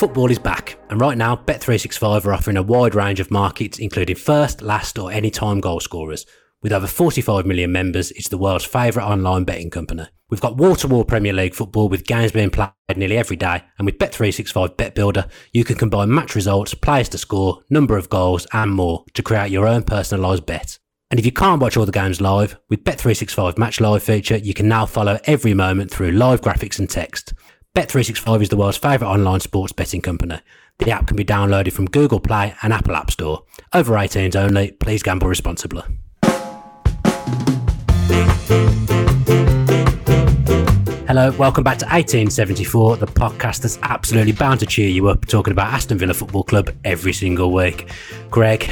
Football is back, and right now, Bet365 are offering a wide range of markets, including first, last, or any-time goal scorers. With over 45 million members, it's the world's favourite online betting company. We've got wall-to-wall Premier League football with games being played nearly every day, and with Bet365 Bet Builder, you can combine match results, players to score, number of goals, and more to create your own personalised bet. And if you can't watch all the games live, with Bet365 Match Live feature, you can now follow every moment through live graphics and text. Bet365 is the world's favourite online sports betting company. The app can be downloaded from Google Play and Apple App Store. Over 18s only, please gamble responsibly. Hello, welcome back to 1874, the podcast that's absolutely bound to cheer you up, talking about Aston Villa Football Club every single week. Greg,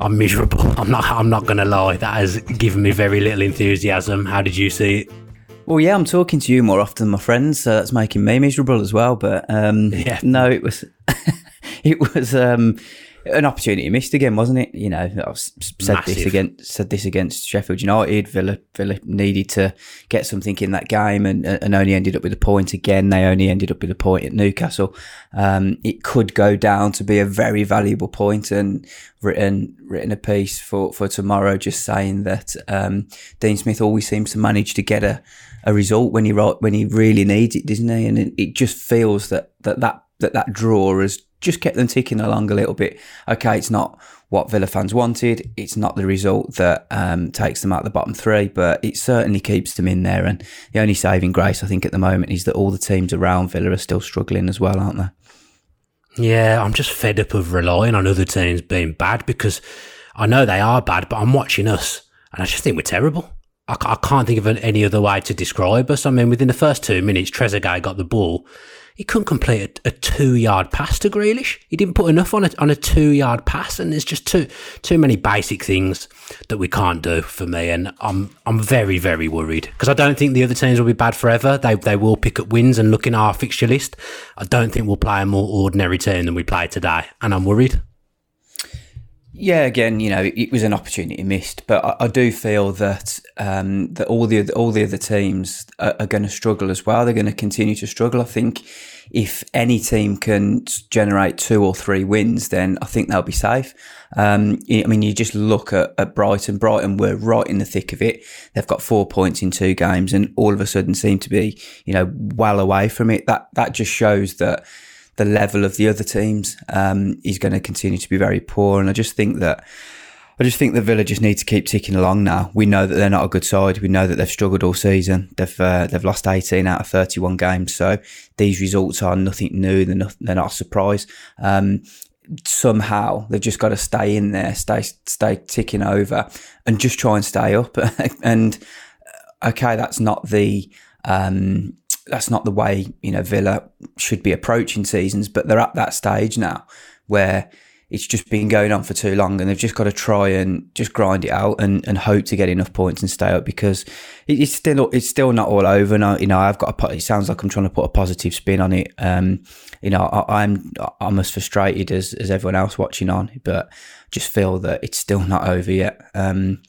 I'm miserable. I'm not. I'm not to lie. That has given me very little enthusiasm. How did you see it? Well, yeah, I'm talking to you more often than my friends, so that's making me miserable as well. But um, yeah. no, it was it was um, an opportunity missed again, wasn't it? You know, I've said Massive. this against said this against Sheffield United. Villa Villa needed to get something in that game, and and only ended up with a point again. They only ended up with a point at Newcastle. Um, it could go down to be a very valuable point, and written written a piece for for tomorrow, just saying that um, Dean Smith always seems to manage to get a a result when he when he really needs it, doesn't he? And it, it just feels that that that that that draw has just kept them ticking along a little bit. Okay, it's not what Villa fans wanted. It's not the result that um, takes them out the bottom three, but it certainly keeps them in there. And the only saving grace, I think, at the moment is that all the teams around Villa are still struggling as well, aren't they? Yeah, I'm just fed up of relying on other teams being bad because I know they are bad, but I'm watching us and I just think we're terrible. I, I can't think of any other way to describe us. I mean, within the first two minutes, Trezeguet got the ball he couldn't complete a, a two yard pass to Grealish. He didn't put enough on a, on a two yard pass, and there's just too too many basic things that we can't do for me. And I'm I'm very very worried because I don't think the other teams will be bad forever. They they will pick up wins and look in our fixture list. I don't think we'll play a more ordinary team than we play today, and I'm worried. Yeah, again, you know, it was an opportunity missed, but I, I do feel that um, that all the all the other teams are, are going to struggle as well. They're going to continue to struggle. I think if any team can generate two or three wins, then I think they'll be safe. Um, I mean, you just look at, at Brighton. Brighton were right in the thick of it. They've got four points in two games, and all of a sudden seem to be, you know, well away from it. That that just shows that the level of the other teams um, is going to continue to be very poor. And I just think that I just think the Villa just need to keep ticking along now. We know that they're not a good side. We know that they've struggled all season. They've uh, they've lost 18 out of 31 games. So these results are nothing new. They're not, they're not a surprise. Um, somehow they've just got to stay in there, stay stay ticking over, and just try and stay up. and okay, that's not the um, that's not the way you know Villa should be approaching seasons, but they're at that stage now where it's just been going on for too long and they've just got to try and just grind it out and, and hope to get enough points and stay up because it's still it's still not all over. And I, you know I've got a, it sounds like I'm trying to put a positive spin on it. Um you know I, I'm, I'm as frustrated as, as everyone else watching on but just feel that it's still not over yet. Um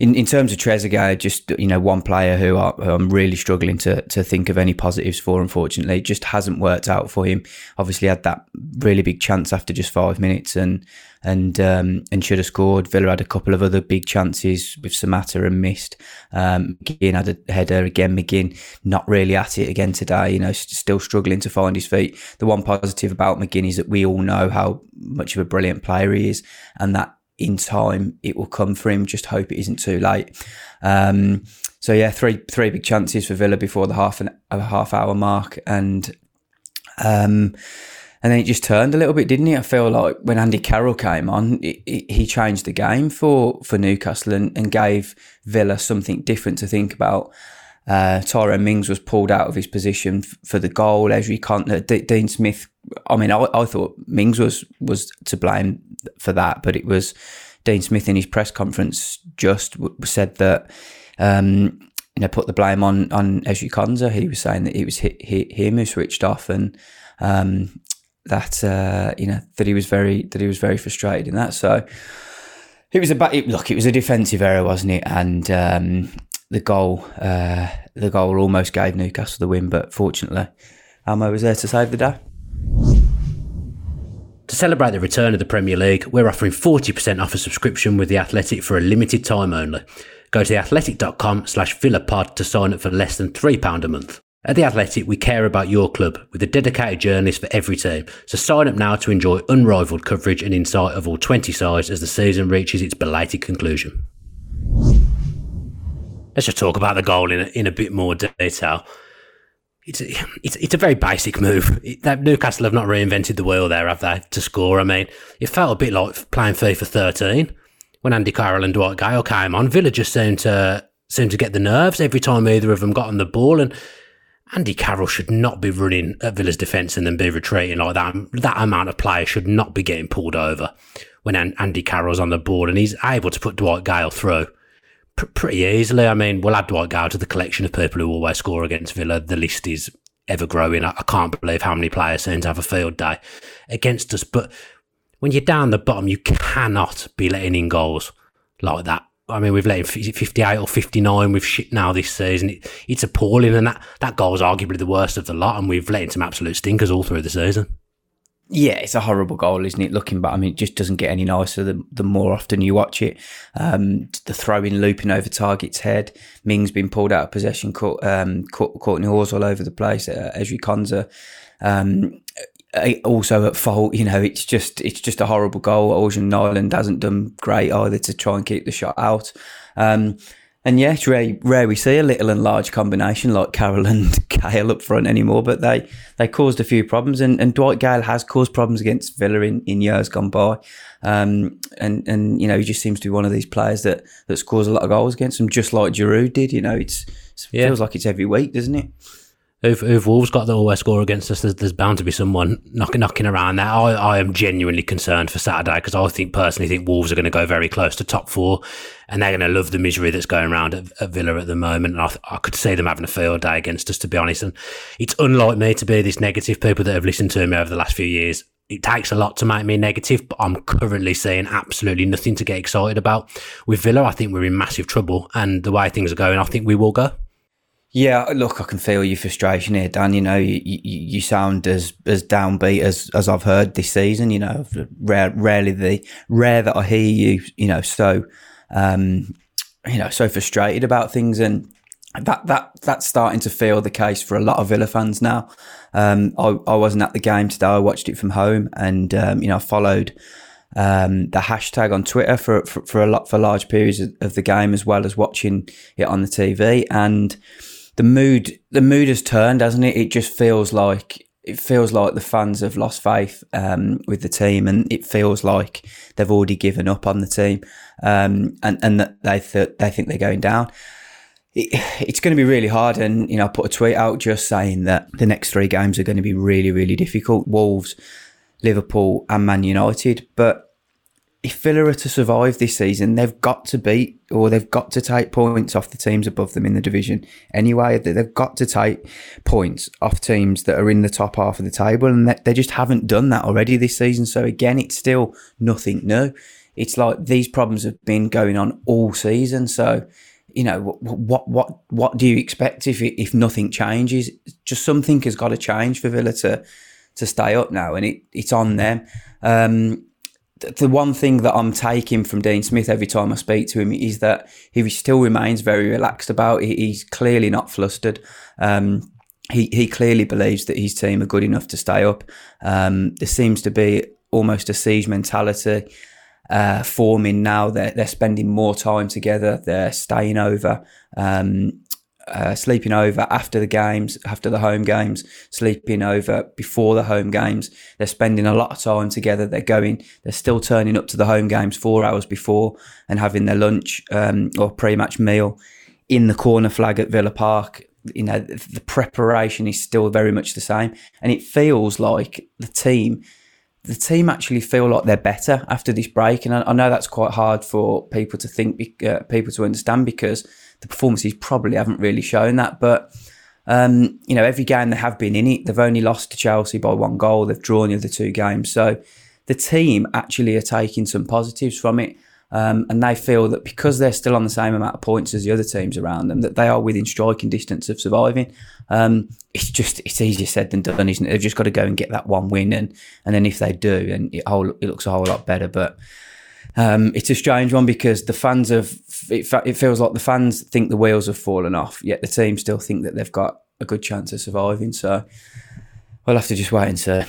in, in terms of Trezeguet, just you know, one player who, I, I'm really struggling to to think of any positives for. Unfortunately, it just hasn't worked out for him. Obviously, had that really big chance after just five minutes, and and um, and should have scored. Villa had a couple of other big chances with Samatta and missed. Um, McGinn had a header again. McGinn not really at it again today. You know, still struggling to find his feet. The one positive about McGinn is that we all know how much of a brilliant player he is, and that in time it will come for him. Just hope it isn't too late. Um, so yeah, three three big chances for Villa before the half an a half hour mark, and um, and then it just turned a little bit, didn't it? I feel like when Andy Carroll came on, it, it, he changed the game for for Newcastle and, and gave Villa something different to think about. Uh, Tyrone Mings was pulled out of his position f- for the goal. Ezri Konsa, D- Dean Smith. I mean, I, I, thought Mings was was to blame for that, but it was Dean Smith in his press conference just w- said that um, you know put the blame on on Ezri Konsa. He was saying that it was him who switched off, and um, that uh, you know that he was very that he was very frustrated in that. So it was a look. It was a defensive error, wasn't it? And um, the goal, uh, the goal almost gave Newcastle the win, but fortunately, Elmo was there to save the day. To celebrate the return of the Premier League, we're offering 40% off a subscription with The Athletic for a limited time only. Go to theathletic.com slash villapod to sign up for less than £3 a month. At The Athletic, we care about your club with a dedicated journalist for every team. So sign up now to enjoy unrivaled coverage and insight of all 20 sides as the season reaches its belated conclusion. Let's just talk about the goal in a, in a bit more detail. It's a, it's, it's a very basic move. It, that Newcastle have not reinvented the wheel there, have they, to score? I mean, it felt a bit like playing FIFA 13 when Andy Carroll and Dwight Gayle came on. Villa just seemed to seemed to get the nerves every time either of them got on the ball, and Andy Carroll should not be running at Villa's defence and then be retreating like that. That amount of players should not be getting pulled over when Andy Carroll's on the board, and he's able to put Dwight Gayle through pr- pretty easily. I mean, we'll add Dwight Gayle to the collection of people who always score against Villa. The list is ever growing. I, I can't believe how many players seem to have a field day against us. But when you're down the bottom, you cannot be letting in goals like that. I mean, we've let in 58 or 59 with shit now this season. It, it's appalling, and that, that goal is arguably the worst of the lot, and we've let in some absolute stinkers all through the season. Yeah, it's a horrible goal, isn't it? Looking back, I mean, it just doesn't get any nicer the, the more often you watch it. Um, the throwing, looping over target's head. Ming's been pulled out of possession, caught, um, caught, Kortney Hause all over the place. Uh, Ezri Konsa. Um, also at fault, you know, it's just it's just a horrible goal. Ørjan Nyland hasn't done great either to try and keep the shot out. Um, and yeah, it's rare, rare we see a little and large combination like Carroll and Gayle up front anymore, but they, they caused a few problems. And, and Dwight Gayle has caused problems against Villa in, in years gone by. Um, and, and, you know, he just seems to be one of these players that, that scores a lot of goals against them, just like Giroud did. You know, it's, it yeah. feels like it's every week, doesn't it? If, if Wolves got the always score against us, there's, there's, bound to be someone knocking knocking around there. I, I am genuinely concerned for Saturday because I think personally think Wolves are going to go very close to top four, and they're going to love the misery that's going around at, at Villa at the moment. And I, I, could see them having a field day against us, to be honest. And it's unlike me to be this negative. People that have listened to me over the last few years, it takes a lot to make me negative, but I'm currently seeing absolutely nothing to get excited about. With Villa, I think we're in massive trouble, and the way things are going, I think we will go. Yeah, look, I can feel your frustration here, Dan. You know, you, you, you sound as as downbeat as, as I've heard this season. You know, rare, rarely the rare that I hear you. You know, so um, you know, so frustrated about things, and that that that's starting to feel the case for a lot of Villa fans now. Um, I I wasn't at the game today. I watched it from home, and um, you know, I followed um, the hashtag on Twitter for, for, for a lot for large periods of the game as well as watching it on the TV and the mood the mood has turned, hasn't it? It just feels like it feels like the fans have lost faith um, with the team, and it feels like they've already given up on the team, um, and and that they th- they think they're going down. It, it's going to be really hard, and you know, I put a tweet out just saying that the next three games are going to be really, really difficult. Wolves, Liverpool, and Man United, but if Villa are to survive this season, they've got to beat or they've got to take points off the teams above them in the division. Anyway, they've got to take points off teams that are in the top half of the table, and they just haven't done that already this season. So again, it's still nothing new. It's like these problems have been going on all season. So you know what what what do you expect if if nothing changes? Just something has got to change for Villa to to stay up now, and it it's on them. Um, the one thing that I'm taking from Dean Smith every time I speak to him is that he still remains very relaxed about it. He's clearly not flustered. Um, he, he clearly believes that his team are good enough to stay up. Um, there seems to be almost a siege mentality uh, forming now. They're, they're spending more time together. They're staying over. Um, uh, sleeping over after the games, after the home games, sleeping over before the home games. They're spending a lot of time together. They're going, they're still turning up to the home games four hours before and having their lunch um, or pre match meal in the corner flag at Villa Park. You know, the preparation is still very much the same. And it feels like the team the team actually feel like they're better after this break, and I, I know that's quite hard for people to think, uh, people to understand because the performances probably haven't really shown that. But um, you know, every game they have been in it, they've only lost to Chelsea by one goal. They've drawn the other two games, so the team actually are taking some positives from it. Um, and they feel that because they're still on the same amount of points as the other teams around them, that they are within striking distance of surviving. Um, it's just it's easier said than done, isn't it? They've just got to go and get that one win, and and then if they do, then it, whole, it looks a whole lot better. But um, it's a strange one because the fans have it, it feels like the fans think the wheels have fallen off, yet the team still think that they've got a good chance of surviving. So we'll have to just wait and see.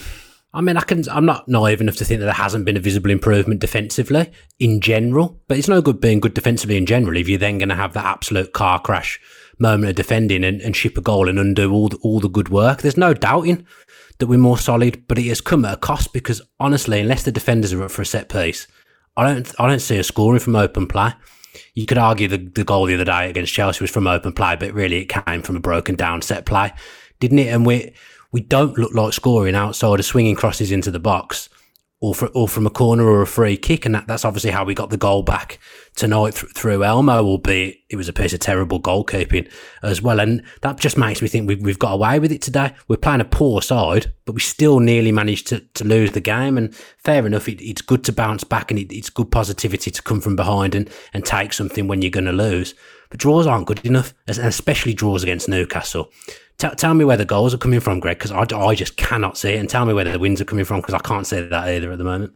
I mean, I can. I'm not naive enough to think that there hasn't been a visible improvement defensively in general. But it's no good being good defensively in general if you're then going to have that absolute car crash moment of defending and, and ship a goal and undo all the, all the good work. There's no doubting that we're more solid, but it has come at a cost because honestly, unless the defenders are up for a set piece, I don't. I don't see a scoring from open play. You could argue the, the goal the other day against Chelsea was from open play, but really it came from a broken down set play, didn't it? And we we don't look like scoring outside of swinging crosses into the box or, for, or from a corner or a free kick. And that, that's obviously how we got the goal back tonight th- through Elmo, albeit it was a piece of terrible goalkeeping as well. And that just makes me think we've, we've got away with it today. We're playing a poor side, but we still nearly managed to, to lose the game. And fair enough, it, it's good to bounce back and it, it's good positivity to come from behind and, and take something when you're going to lose. But draws aren't good enough, especially draws against Newcastle. T- tell me where the goals are coming from, Greg, because I, I just cannot see it. And tell me where the wins are coming from, because I can't see that either at the moment.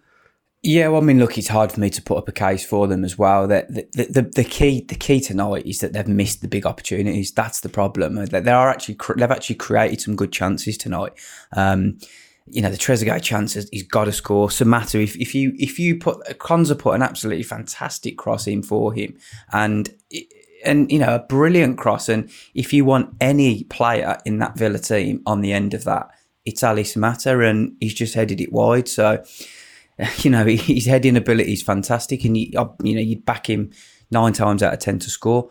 Yeah, well, I mean, look, it's hard for me to put up a case for them as well. That the, the, the, key the key tonight is that they've missed the big opportunities. That's the problem. They are actually they've actually created some good chances tonight. Um, you know, the Trezeguet chances he's got to score. Samatta, if, if you if you put Konsa put an absolutely fantastic cross in for him, and and you know a brilliant cross. And if you want any player in that Villa team on the end of that, it's Ali Samatta, and he's just headed it wide. So you know his heading ability is fantastic, and you you know you'd back him nine times out of ten to score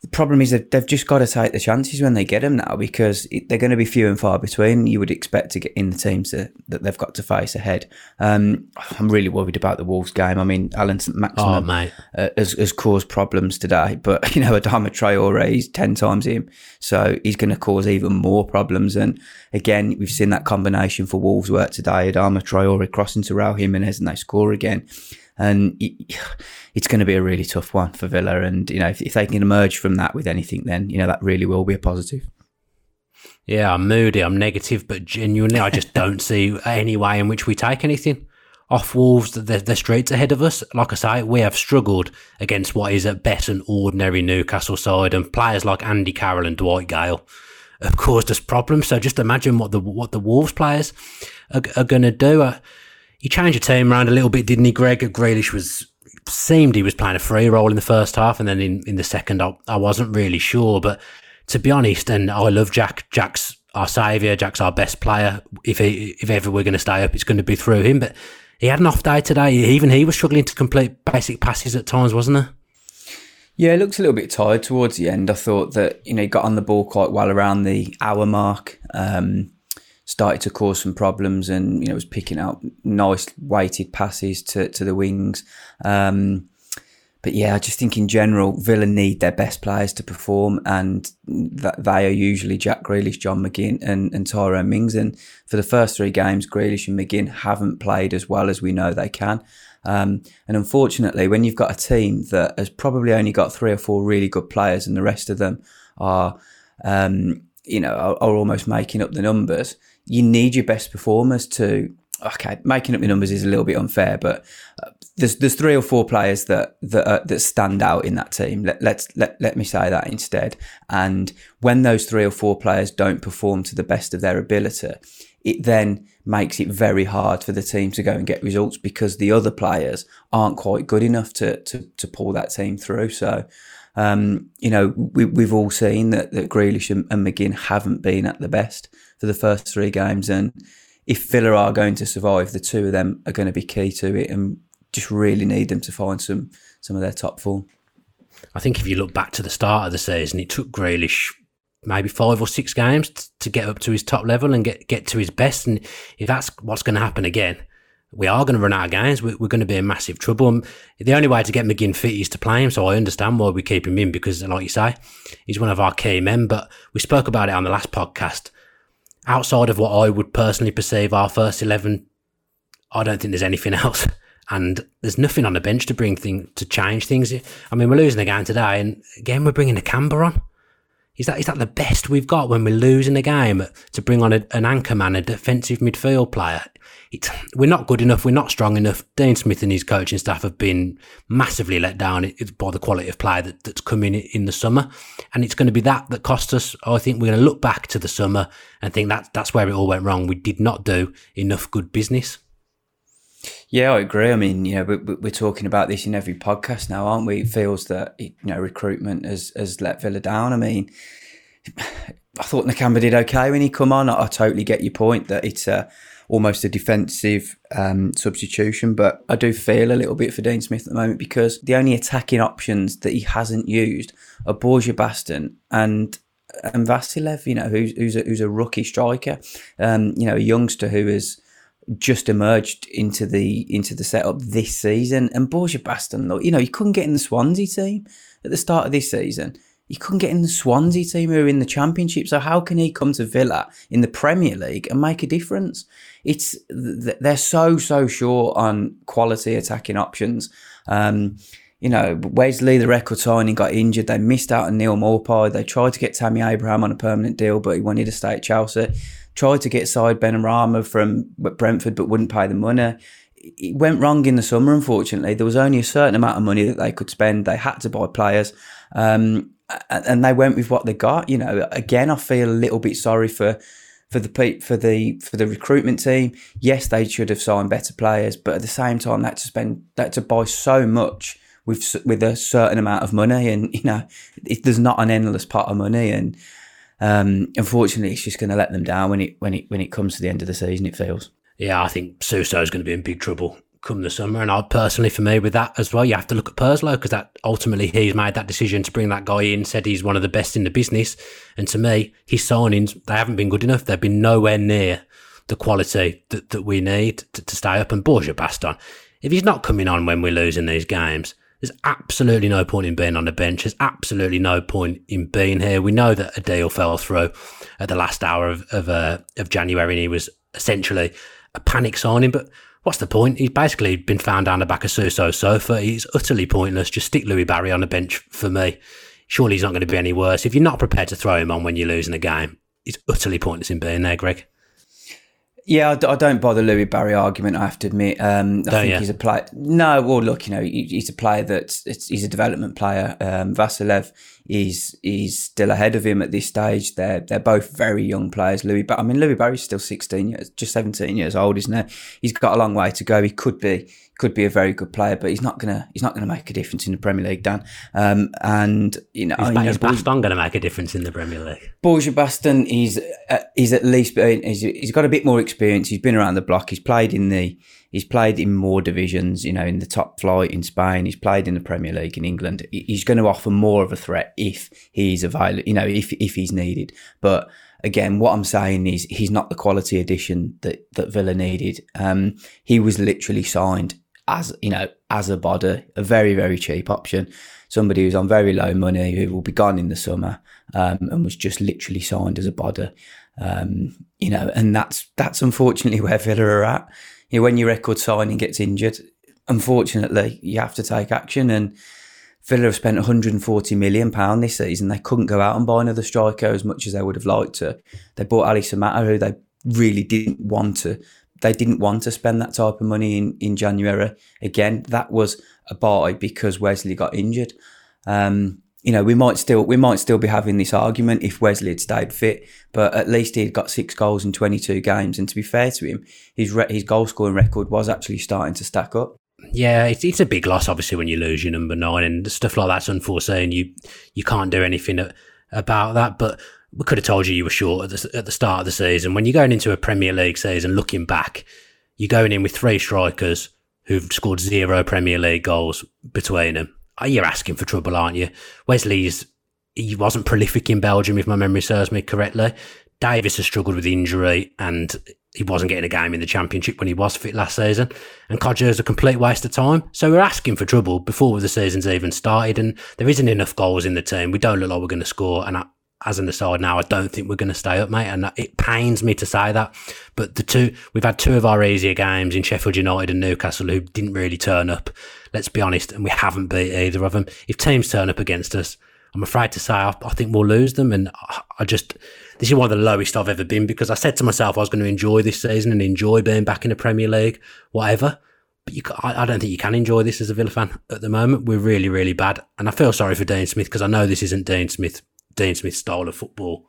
the problem is that they've just got to take the chances when they get them now because it, they're going to be few and far between. You would expect to get in the teams that, that they've got to face ahead. Um, I'm really worried about the Wolves game. I mean, Allan Saint-Maximin oh, uh, has, has, caused problems today, but you know, Adama Traore is ten times him, so he's going to cause even more problems. And again, we've seen that combination for Wolves work today. Adama Traore crossing to Raul Jimenez, and they score again and it's going to be a really tough one for Villa. And you know, if, if, they can emerge from that with anything, then you know that really will be a positive. Yeah, I'm moody, I'm negative, but genuinely, I just don't see any way in which we take anything off Wolves. They're straight ahead of us. Like I say, we have struggled against what is at best an ordinary Newcastle side, and players like Andy Carroll and Dwight Gayle have caused us problems. So just imagine what the what the Wolves players are, are going to do. Uh, he changed the team around a little bit, didn't he? Greg Grealish was seemed he was playing a free role in the first half, and then in, in the second, I, I wasn't really sure. But to be honest, and I love Jack. Jack's our saviour. Jack's our best player. If he, if ever we're going to stay up, it's going to be through him. But he had an off day today. Even he was struggling to complete basic passes at times, wasn't he? Yeah, it looks a little bit tired towards the end. I thought that you know he got on the ball quite well around the hour mark. Um, started to cause some problems and you know was picking out nice weighted passes to, to the wings. Um, but yeah, I just think in general, Villa need their best players to perform, and that they are usually Jack Grealish, John McGinn, and, and Tyrone Mings. And for the first three games, Grealish and McGinn haven't played as well as we know they can. Um, and unfortunately, when you've got a team that has probably only got three or four really good players, and the rest of them are, um, you know, are, are almost making up the numbers, you need your best performers to okay, making up the numbers is a little bit unfair, but uh, there's there's three or four players that that uh, that stand out in that team. Let, let's let let me say that instead. And when those three or four players don't perform to the best of their ability, it then makes it very hard for the team to go and get results because the other players aren't quite good enough to to to pull that team through. So. Um, you know, we, we've all seen that, that Grealish and, and McGinn haven't been at the best for the first three games. And if Villa are going to survive, the two of them are going to be key to it, and just really need them to find some some of their top form. I think if you look back to the start of the season, it took Grealish maybe five or six games to get up to his top level and get get to his best. And if that's what's going to happen again, we are going to run out of games. We're, we're going to be in massive trouble. And the only way to get McGinn fit is to play him. So I understand why we keep him in because, like you say, he's one of our key men. But we spoke about it on the last podcast outside of what I would personally perceive our first 11, I don't think there's anything else and there's nothing on the bench to bring thing to change things. I mean, we're losing again today, and again we're bringing Nakamba on. Is that is that the best we've got when we're losing a game to bring on a, an anchor man, a defensive midfield player? We're not good enough. We're not strong enough. Dean Smith and his coaching staff have been massively let down by the quality of play that, that's coming in in the summer, and it's going to be that that cost us. I think we're going to look back to the summer and think that that's where it all went wrong. We did not do enough good business. Yeah, I agree. I mean, you know, we're talking about this in every podcast now, aren't we? It feels that you know recruitment has has let Villa down. I mean, I thought Nakamba did okay when he come on. I, I totally get your point that it's a almost a defensive um, substitution, but I do feel a little bit for Dean Smith at the moment because the only attacking options that he hasn't used are Borja Bastón and and Vassilev. You know, who's who's a, who's a rookie striker. Um, you know, a youngster who is just emerged into the into the setup this season. And Borja Bastón, you know, he couldn't get in the Swansea team at the start of this season. He couldn't get in the Swansea team who are in the Championship. So how can he come to Villa in the Premier League and make a difference? It's they're so so short on quality attacking options. Um, you know, Wesley, the record signing, got injured. They missed out on Neal Maupay. They tried to get Tammy Abraham on a permanent deal, but he wanted to stay at Chelsea tried to get Said Benrahma from Brentford but wouldn't pay the money. It went wrong in the summer, unfortunately. There was only a certain amount of money that they could spend. They had to buy players. Um, and they went with what they got. You know, again, I feel a little bit sorry for for the for the for the recruitment team. Yes, they should have signed better players, but at the same time, that to spend that to buy so much with with a certain amount of money, and you know, it, there's not an endless pot of money, and um, unfortunately, it's just going to let them down when it when it when it comes to the end of the season. It feels. Yeah, I think Suso is going to be in big trouble come the summer. And I'm personally, for me, with that as well, you have to look at Purslow because that ultimately he's made that decision to bring that guy in. Said he's one of the best in the business, and to me, his signings they haven't been good enough. They've been nowhere near the quality that, that we need to, to stay up. And Borja Bastón, if he's not coming on when we're losing these games, there's absolutely no point in being on the bench. There's absolutely no point in being here. We know that a deal fell through at the last hour of of, uh, of January, and he was essentially a panic signing. But what's the point? He's basically been found down the back of Suso's sofa. He's utterly pointless. Just stick Louie Barry on the bench for me. Surely he's not going to be any worse. If you're not prepared to throw him on when you're losing a game, he's utterly pointless in being there, Greg. Yeah, I, don't buy the Louie Barry argument. I have to admit. Um, I think he's a player. No, well, look, you know, he's a player that's he's a development player. Um, Vassilev is is still ahead of him at this stage. They're they're both very young players. Louie, but I mean, Louie Barry's still sixteen years, just seventeen years old, isn't he? He's got a long way to go. He could be could be a very good player, but he's not gonna he's not gonna make a difference in the Premier League, Dan. Um, and you know, is, you know, Bastón going to make a difference in the Premier League? Borja Bastón is uh, he's at least he's, he's got a bit more experience. He's been around the block. He's played in the he's played in more divisions. You know, in the top flight in Spain. He's played in the Premier League in England. He's going to offer more of a threat if he's available. You know, if if he's needed, but again, what I'm saying is he's not the quality addition that, that Villa needed. Um, he was literally signed as you know as a body, a very very cheap option. Somebody who's on very low money who will be gone in the summer um, and was just literally signed as a body. Um, you know, and that's that's unfortunately where Villa are at. You know, when your record signing gets injured, unfortunately, you have to take action. And Villa have spent 140 million pound this season. They couldn't go out and buy another striker as much as they would have liked to. They bought Ali Samatta, who they really didn't want to they didn't want to spend that type of money in, in January. Again, that was a buy because Wesley got injured. Um, you know, we might still we might still be having this argument if Wesley had stayed fit, but at least he had got six goals in 22 games. And to be fair to him, his re- his goal scoring record was actually starting to stack up. Yeah, it's, it's a big loss, obviously, when you lose your number nine and stuff like that's unforeseen. You you can't do anything about that. But we could have told you you were short at the, at the start of the season. When you're going into a Premier League season, looking back, you're going in with three strikers who've scored zero Premier League goals between them. Uh, you're asking for trouble, aren't you? Wesley's he wasn't prolific in Belgium, if my memory serves me correctly. Davis has struggled with injury and he wasn't getting a game in the championship when he was fit last season. And is a complete waste of time. So we're asking for trouble before the season's even started. And there isn't enough goals in the team. We don't look like we're going to score. And as an aside now, I don't think we're going to stay up, mate. And it pains me to say that. But the two, we've had two of our easier games in Sheffield United and Newcastle who didn't really turn up. Let's be honest. And we haven't beat either of them. If teams turn up against us, I'm afraid to say I, I think we'll lose them. And I, I just, this is one of the lowest I've ever been because I said to myself I was going to enjoy this season and enjoy being back in the Premier League, whatever. But you, I, I don't think you can enjoy this as a Villa fan at the moment. We're really, really bad. And I feel sorry for Dean Smith because I know this isn't Dean Smith Dean Smith's style of football,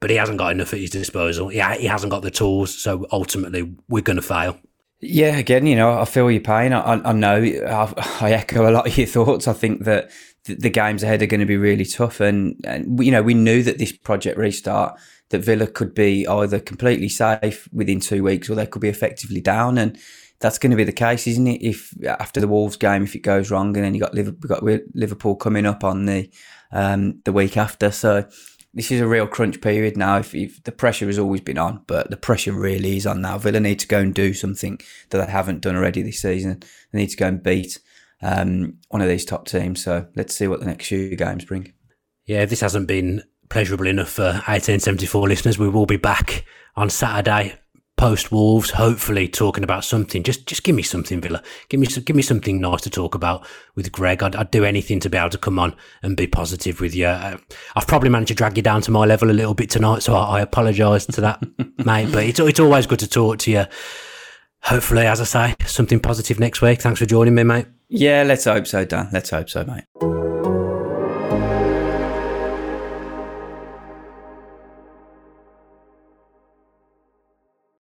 but he hasn't got enough at his disposal. He, he hasn't got the tools, so ultimately we're going to fail. Yeah, again, you know, I feel your pain. I, I know I, I, echo a lot of your thoughts. I think that the, games ahead are going to be really tough, and, and you know, we knew that this project restart that Villa could be either completely safe within two weeks or they could be effectively down, and that's going to be the case, isn't it? If after the Wolves game, if it goes wrong, and then you got Liverpool, got Liverpool coming up on the um, the week after. So this is a real crunch period now. If, if, the pressure has always been on, but the pressure really is on now. Villa need to go and do something that they haven't done already this season. They need to go and beat um, one of these top teams. So let's see what the next few games bring. Yeah, this hasn't been pleasurable enough for 1874 listeners. We will be back on Saturday post Wolves, hopefully talking about something. Just just give me something, Villa. Give me some, give me something nice to talk about with Greg. I'd, I'd do anything to be able to come on and be positive with you. Uh, I've probably managed to drag you down to my level a little bit tonight, so I, I apologise to that, mate. But it's it's always good to talk to you. Hopefully, as I say, something positive next week. Thanks for joining me, mate. Yeah, let's hope so, Dan. Let's hope so, mate.